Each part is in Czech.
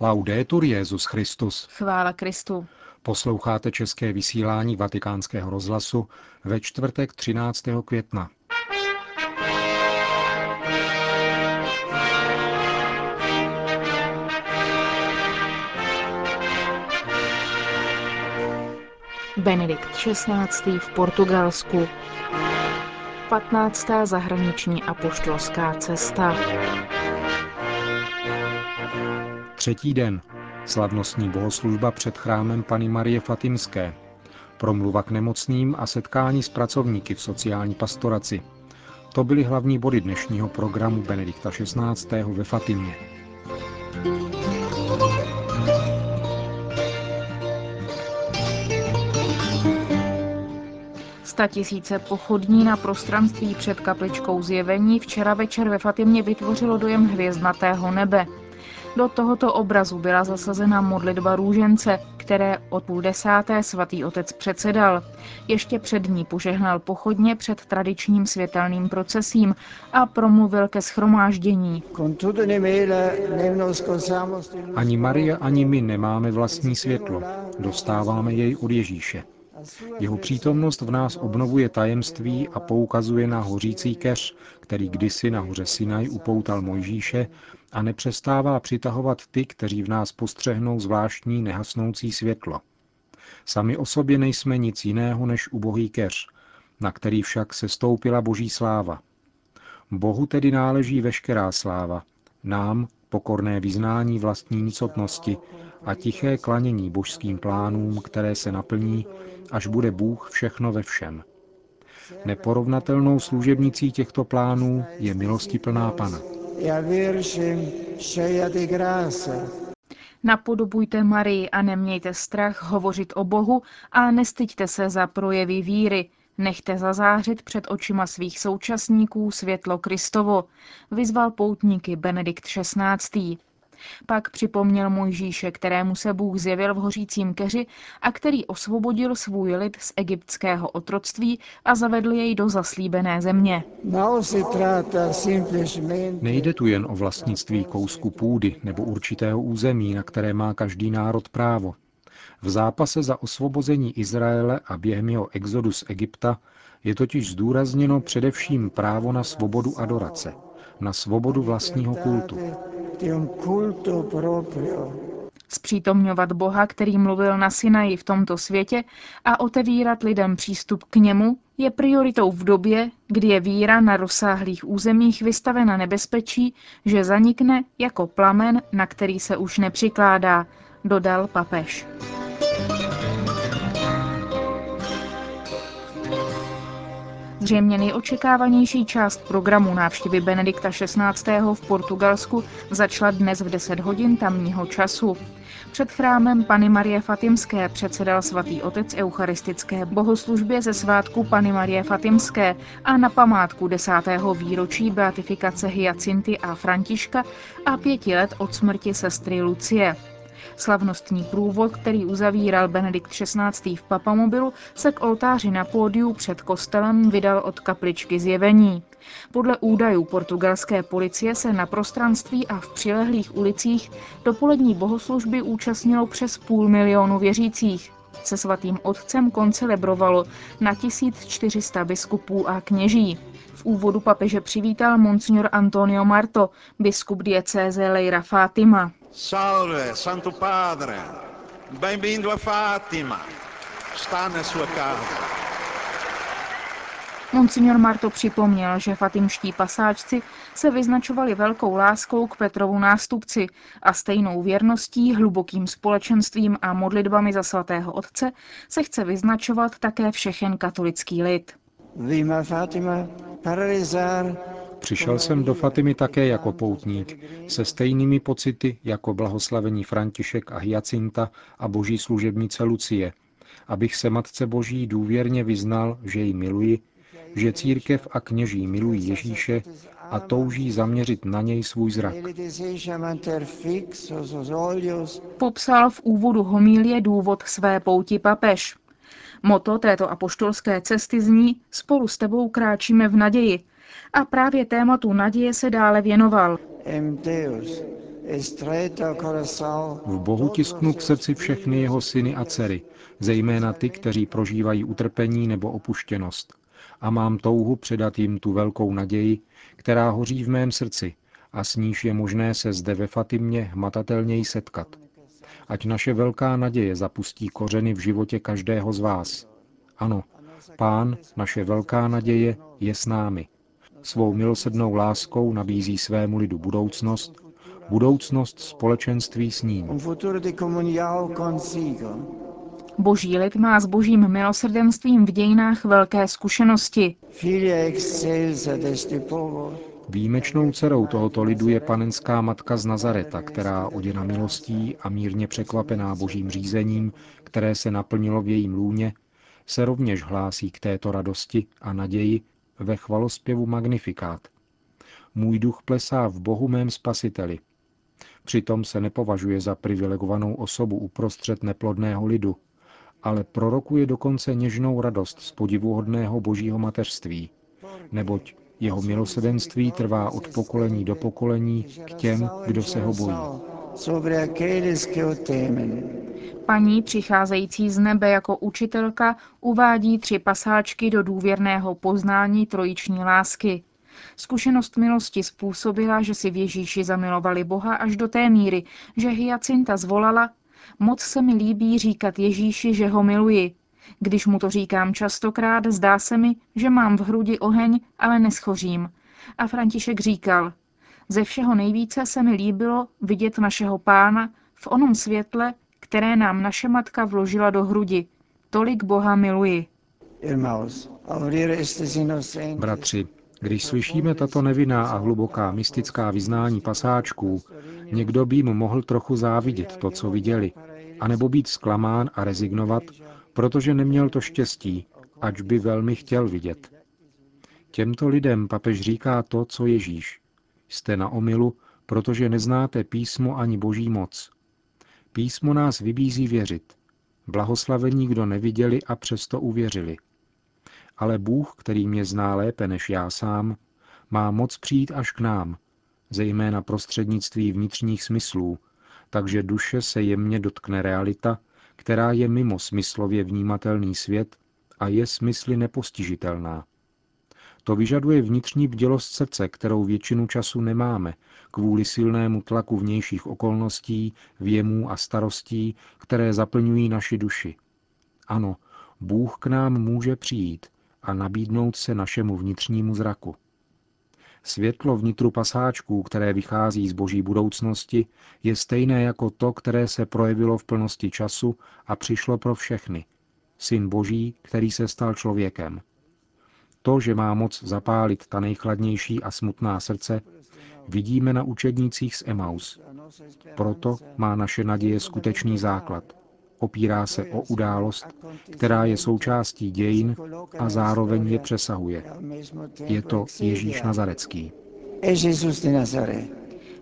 Laudetur Jezus Christus. Chvála Kristu. Posloucháte české vysílání Vatikánského rozhlasu ve čtvrtek 13. května. Benedikt XVI. v Portugalsku. 15. zahraniční apoštolská cesta. Třetí den. Slavnostní bohoslužba před chrámem Pany Marie Fatimské. Promluva k nemocným a setkání s pracovníky v sociální pastoraci. To byly hlavní body dnešního programu Benedikta XVI. ve Fatimě. tisíce pochodní na prostranství před kapličkou zjevení včera večer ve Fatimě vytvořilo dojem hvězdnatého nebe. Do tohoto obrazu byla zasazena modlitba růžence, které od půl desáté svatý otec předsedal. Ještě před ní požehnal pochodně před tradičním světelným procesím a promluvil ke schromáždění. Ani Maria, ani my nemáme vlastní světlo. Dostáváme jej od Ježíše. Jeho přítomnost v nás obnovuje tajemství a poukazuje na hořící keř, který kdysi na hoře Sinaj upoutal Mojžíše a nepřestává přitahovat ty, kteří v nás postřehnou zvláštní nehasnoucí světlo. Sami o sobě nejsme nic jiného než ubohý keř, na který však se stoupila boží sláva. Bohu tedy náleží veškerá sláva, nám pokorné vyznání vlastní nicotnosti a tiché klanění božským plánům, které se naplní, až bude Bůh všechno ve všem. Neporovnatelnou služebnicí těchto plánů je milostiplná Pana. Napodobujte Marii a nemějte strach hovořit o Bohu a nestyďte se za projevy víry. Nechte zazářit před očima svých současníků světlo Kristovo, vyzval poutníky Benedikt XVI. Pak připomněl Mojžíše, kterému se Bůh zjevil v hořícím keři a který osvobodil svůj lid z egyptského otroctví a zavedl jej do zaslíbené země. Nejde tu jen o vlastnictví kousku půdy nebo určitého území, na které má každý národ právo. V zápase za osvobození Izraele a během jeho exodu z Egypta je totiž zdůrazněno především právo na svobodu adorace, na svobodu vlastního kultu. Zpřítomňovat Boha, který mluvil na Sinaji v tomto světě a otevírat lidem přístup k němu je prioritou v době, kdy je víra na rozsáhlých územích vystavena nebezpečí, že zanikne jako plamen, na který se už nepřikládá, dodal papež. Zřejmě nejočekávanější část programu návštěvy Benedikta XVI. v Portugalsku začala dnes v 10 hodin tamního času. Před chrámem Pany Marie Fatimské předsedal svatý otec eucharistické bohoslužbě ze svátku Pany Marie Fatimské a na památku desátého výročí beatifikace Hyacinty a Františka a pěti let od smrti sestry Lucie. Slavnostní průvod, který uzavíral Benedikt XVI. v Papamobilu, se k oltáři na pódiu před kostelem vydal od kapličky zjevení. Podle údajů portugalské policie se na prostranství a v přilehlých ulicích dopolední bohoslužby účastnilo přes půl milionu věřících. Se svatým otcem koncelebrovalo na 1400 biskupů a kněží. V úvodu papeže přivítal monsignor Antonio Marto, biskup diecéze Leira Fátima. Salve, Santo Padre. Bem-vindo a Fátima. Está na sua casa. Monsignor Marto připomněl, že fatimští pasáčci se vyznačovali velkou láskou k Petrovu nástupci a stejnou věrností, hlubokým společenstvím a modlitbami za svatého otce se chce vyznačovat také všechen katolický lid. Vima Fatima, Přišel jsem do Fatimy také jako poutník, se stejnými pocity jako blahoslavení František a Hyacinta a boží služebnice Lucie, abych se Matce Boží důvěrně vyznal, že ji miluji, že církev a kněží milují Ježíše a touží zaměřit na něj svůj zrak. Popsal v úvodu homílie důvod své pouti papež. Moto této apoštolské cesty zní Spolu s tebou kráčíme v naději, a právě tématu naděje se dále věnoval. V Bohu tisknu k srdci všechny jeho syny a dcery, zejména ty, kteří prožívají utrpení nebo opuštěnost. A mám touhu předat jim tu velkou naději, která hoří v mém srdci a s níž je možné se zde ve Fatimě hmatatelněji setkat. Ať naše velká naděje zapustí kořeny v životě každého z vás. Ano, Pán, naše velká naděje, je s námi. Svou milosrdnou láskou nabízí svému lidu budoucnost, budoucnost společenství s ním. Boží lid má s božím milosrdenstvím v dějinách velké zkušenosti. Výjimečnou dcerou tohoto lidu je panenská matka z Nazareta, která oděna milostí a mírně překvapená božím řízením, které se naplnilo v jejím lůně, se rovněž hlásí k této radosti a naději ve chvalospěvu Magnifikát. Můj duch plesá v Bohu mém spasiteli. Přitom se nepovažuje za privilegovanou osobu uprostřed neplodného lidu, ale prorokuje dokonce něžnou radost z podivuhodného božího mateřství, neboť jeho milosedenství trvá od pokolení do pokolení k těm, kdo se ho bojí. Paní přicházející z nebe jako učitelka uvádí tři pasáčky do důvěrného poznání trojiční lásky. Zkušenost milosti způsobila, že si v Ježíši zamilovali Boha až do té míry, že Hyacinta zvolala, moc se mi líbí říkat Ježíši, že ho miluji. Když mu to říkám častokrát, zdá se mi, že mám v hrudi oheň, ale neschořím. A František říkal, ze všeho nejvíce se mi líbilo vidět našeho pána v onom světle, které nám naše matka vložila do hrudi. Tolik Boha miluji. Bratři, když slyšíme tato nevinná a hluboká mystická vyznání pasáčků, někdo by jim mohl trochu závidět to, co viděli, anebo být zklamán a rezignovat, protože neměl to štěstí, ač by velmi chtěl vidět. Těmto lidem papež říká to, co Ježíš. Jste na omilu, protože neznáte písmo ani boží moc. Písmo nás vybízí věřit. Blahoslavení, kdo neviděli a přesto uvěřili. Ale Bůh, který mě zná lépe než já sám, má moc přijít až k nám, zejména prostřednictví vnitřních smyslů, takže duše se jemně dotkne realita, která je mimo smyslově vnímatelný svět a je smysly nepostižitelná. To vyžaduje vnitřní bdělost srdce, kterou většinu času nemáme, kvůli silnému tlaku vnějších okolností, věmů a starostí, které zaplňují naši duši. Ano, Bůh k nám může přijít a nabídnout se našemu vnitřnímu zraku. Světlo vnitru pasáčků, které vychází z boží budoucnosti, je stejné jako to, které se projevilo v plnosti času a přišlo pro všechny. Syn boží, který se stal člověkem. To, že má moc zapálit ta nejchladnější a smutná srdce, vidíme na učednících z Emaus. Proto má naše naděje skutečný základ. Opírá se o událost, která je součástí dějin a zároveň je přesahuje. Je to Ježíš Nazarecký.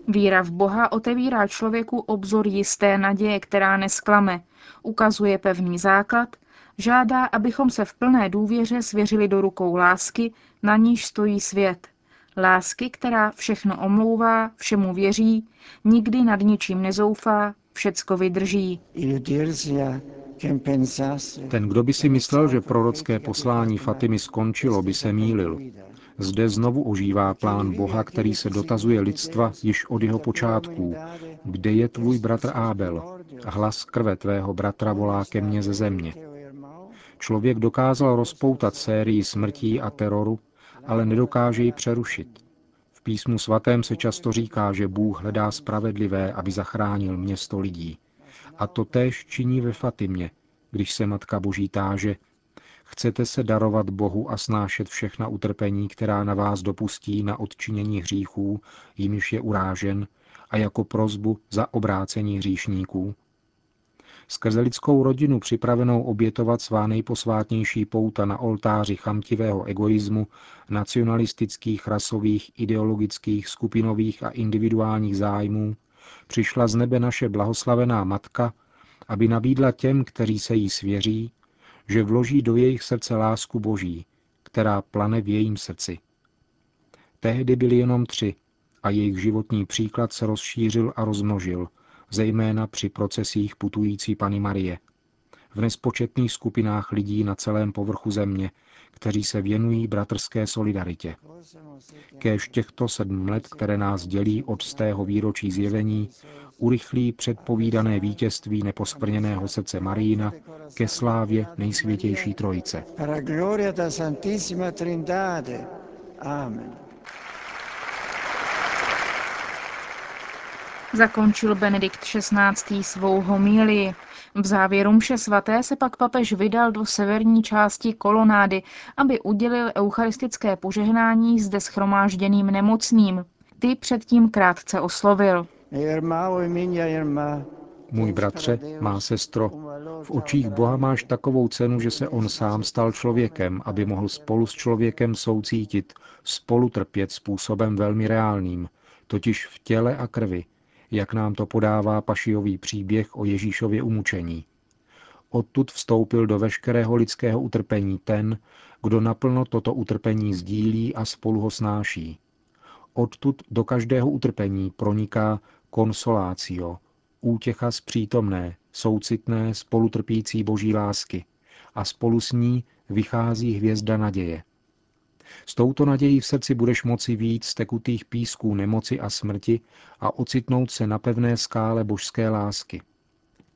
Víra v Boha otevírá člověku obzor jisté naděje, která nesklame, ukazuje pevný základ, žádá, abychom se v plné důvěře svěřili do rukou lásky, na níž stojí svět. Lásky, která všechno omlouvá, všemu věří, nikdy nad ničím nezoufá, všecko vydrží. Ten, kdo by si myslel, že prorocké poslání Fatimy skončilo, by se mýlil. Zde znovu ožívá plán Boha, který se dotazuje lidstva již od jeho počátků. Kde je tvůj bratr Ábel? Hlas krve tvého bratra volá ke mně ze země. Člověk dokázal rozpoutat sérii smrtí a teroru, ale nedokáže ji přerušit. V písmu svatém se často říká, že Bůh hledá spravedlivé, aby zachránil město lidí. A to též činí ve Fatimě, když se Matka Boží táže, chcete se darovat Bohu a snášet všechna utrpení, která na vás dopustí na odčinění hříchů, jimiž je urážen, a jako prozbu za obrácení hříšníků? Skrze lidskou rodinu připravenou obětovat svá nejposvátnější pouta na oltáři chamtivého egoismu, nacionalistických, rasových, ideologických, skupinových a individuálních zájmů, přišla z nebe naše blahoslavená Matka, aby nabídla těm, kteří se jí svěří, že vloží do jejich srdce lásku Boží, která plane v jejím srdci. Tehdy byli jenom tři a jejich životní příklad se rozšířil a rozmnožil, zejména při procesích putující Pany Marie. V nespočetných skupinách lidí na celém povrchu země, kteří se věnují bratrské solidaritě. Kéž těchto sedm let, které nás dělí od stého výročí zjevení, urychlí předpovídané vítězství neposkvrněného srdce Marína ke slávě nejsvětější trojice. Amen. Zakončil Benedikt XVI. svou homílii. V závěru mše svaté se pak papež vydal do severní části kolonády, aby udělil eucharistické požehnání zde schromážděným nemocným. Ty předtím krátce oslovil. Můj bratře, má sestro, v očích Boha máš takovou cenu, že se on sám stal člověkem, aby mohl spolu s člověkem soucítit, spolu trpět způsobem velmi reálným, totiž v těle a krvi, jak nám to podává pašijový příběh o Ježíšově umučení. Odtud vstoupil do veškerého lidského utrpení ten, kdo naplno toto utrpení sdílí a spolu ho snáší. Odtud do každého utrpení proniká konsolácio, útěcha z přítomné, soucitné, spolutrpící boží lásky a spolu s ní vychází hvězda naděje. S touto nadějí v srdci budeš moci výjít z tekutých písků nemoci a smrti a ocitnout se na pevné skále božské lásky.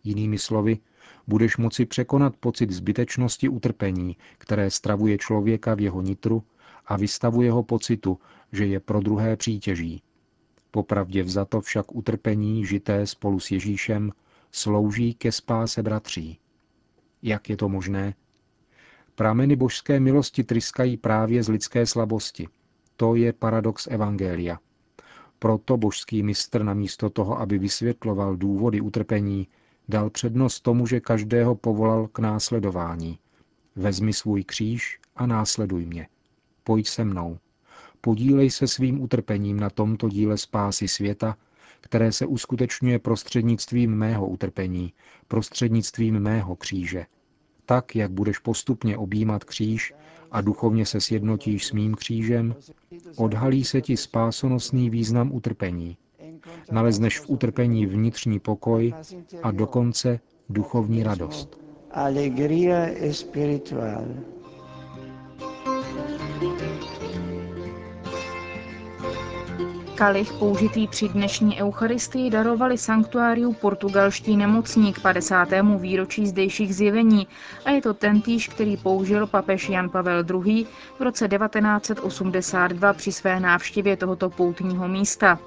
Jinými slovy, budeš moci překonat pocit zbytečnosti utrpení, které stravuje člověka v jeho nitru a vystavuje ho pocitu, že je pro druhé přítěží. Popravdě vzato však utrpení, žité spolu s Ježíšem, slouží ke spáse bratří. Jak je to možné? Prameny božské milosti tryskají právě z lidské slabosti. To je paradox Evangelia. Proto božský mistr namísto toho, aby vysvětloval důvody utrpení, dal přednost tomu, že každého povolal k následování. Vezmi svůj kříž a následuj mě. Pojď se mnou. Podílej se svým utrpením na tomto díle spásy světa, které se uskutečňuje prostřednictvím mého utrpení, prostřednictvím mého kříže – tak, jak budeš postupně objímat kříž a duchovně se sjednotíš s mým křížem, odhalí se ti spásonosný význam utrpení. Nalezneš v utrpení vnitřní pokoj a dokonce duchovní radost. Alegria. Kalich použitý při dnešní eucharistii darovali sanktuáriu portugalští nemocní k 50. výročí zdejších zjevení a je to tentýž, který použil papež Jan Pavel II. v roce 1982 při své návštěvě tohoto poutního místa.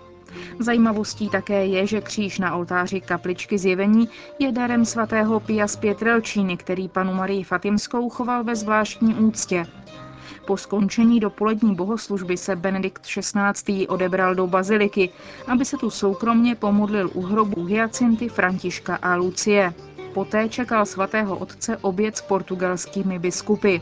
Zajímavostí také je, že kříž na oltáři kapličky zjevení je darem svatého Pia z Pietrelčíny, který panu Marii Fatimskou choval ve zvláštní úctě. Po skončení dopolední bohoslužby se Benedikt XVI. odebral do baziliky, aby se tu soukromně pomodlil u hrobu Hyacinty, Františka a Lucie. Poté čekal svatého otce oběd s portugalskými biskupy.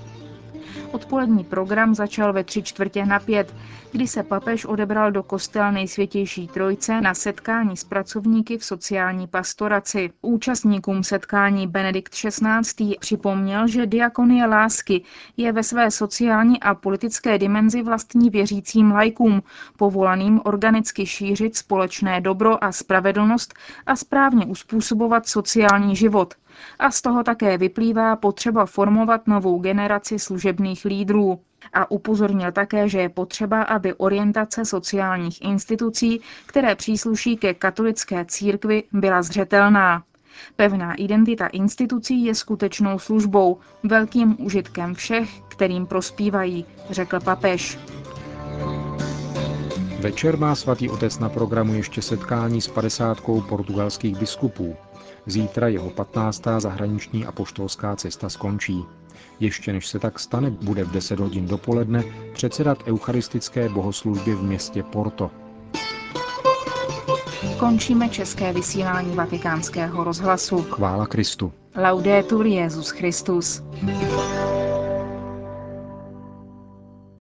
Odpolední program začal ve tři čtvrtě na pět, kdy se papež odebral do kostela nejsvětější trojce na setkání s pracovníky v sociální pastoraci. Účastníkům setkání Benedikt XVI. připomněl, že diakonie lásky je ve své sociální a politické dimenzi vlastní věřícím lajkům, povolaným organicky šířit společné dobro a spravedlnost a správně uspůsobovat sociální život – a z toho také vyplývá potřeba formovat novou generaci služebných lídrů. A upozornil také, že je potřeba, aby orientace sociálních institucí, které přísluší ke katolické církvi, byla zřetelná. Pevná identita institucí je skutečnou službou, velkým užitkem všech, kterým prospívají, řekl papež. Večer má svatý otec na programu ještě setkání s padesátkou portugalských biskupů. Zítra jeho 15. zahraniční apoštolská cesta skončí. Ještě než se tak stane, bude v 10 hodin dopoledne předsedat eucharistické bohoslužbě v městě Porto. Končíme české vysílání vatikánského rozhlasu. Chvála Kristu. Laudetur Jezus Christus.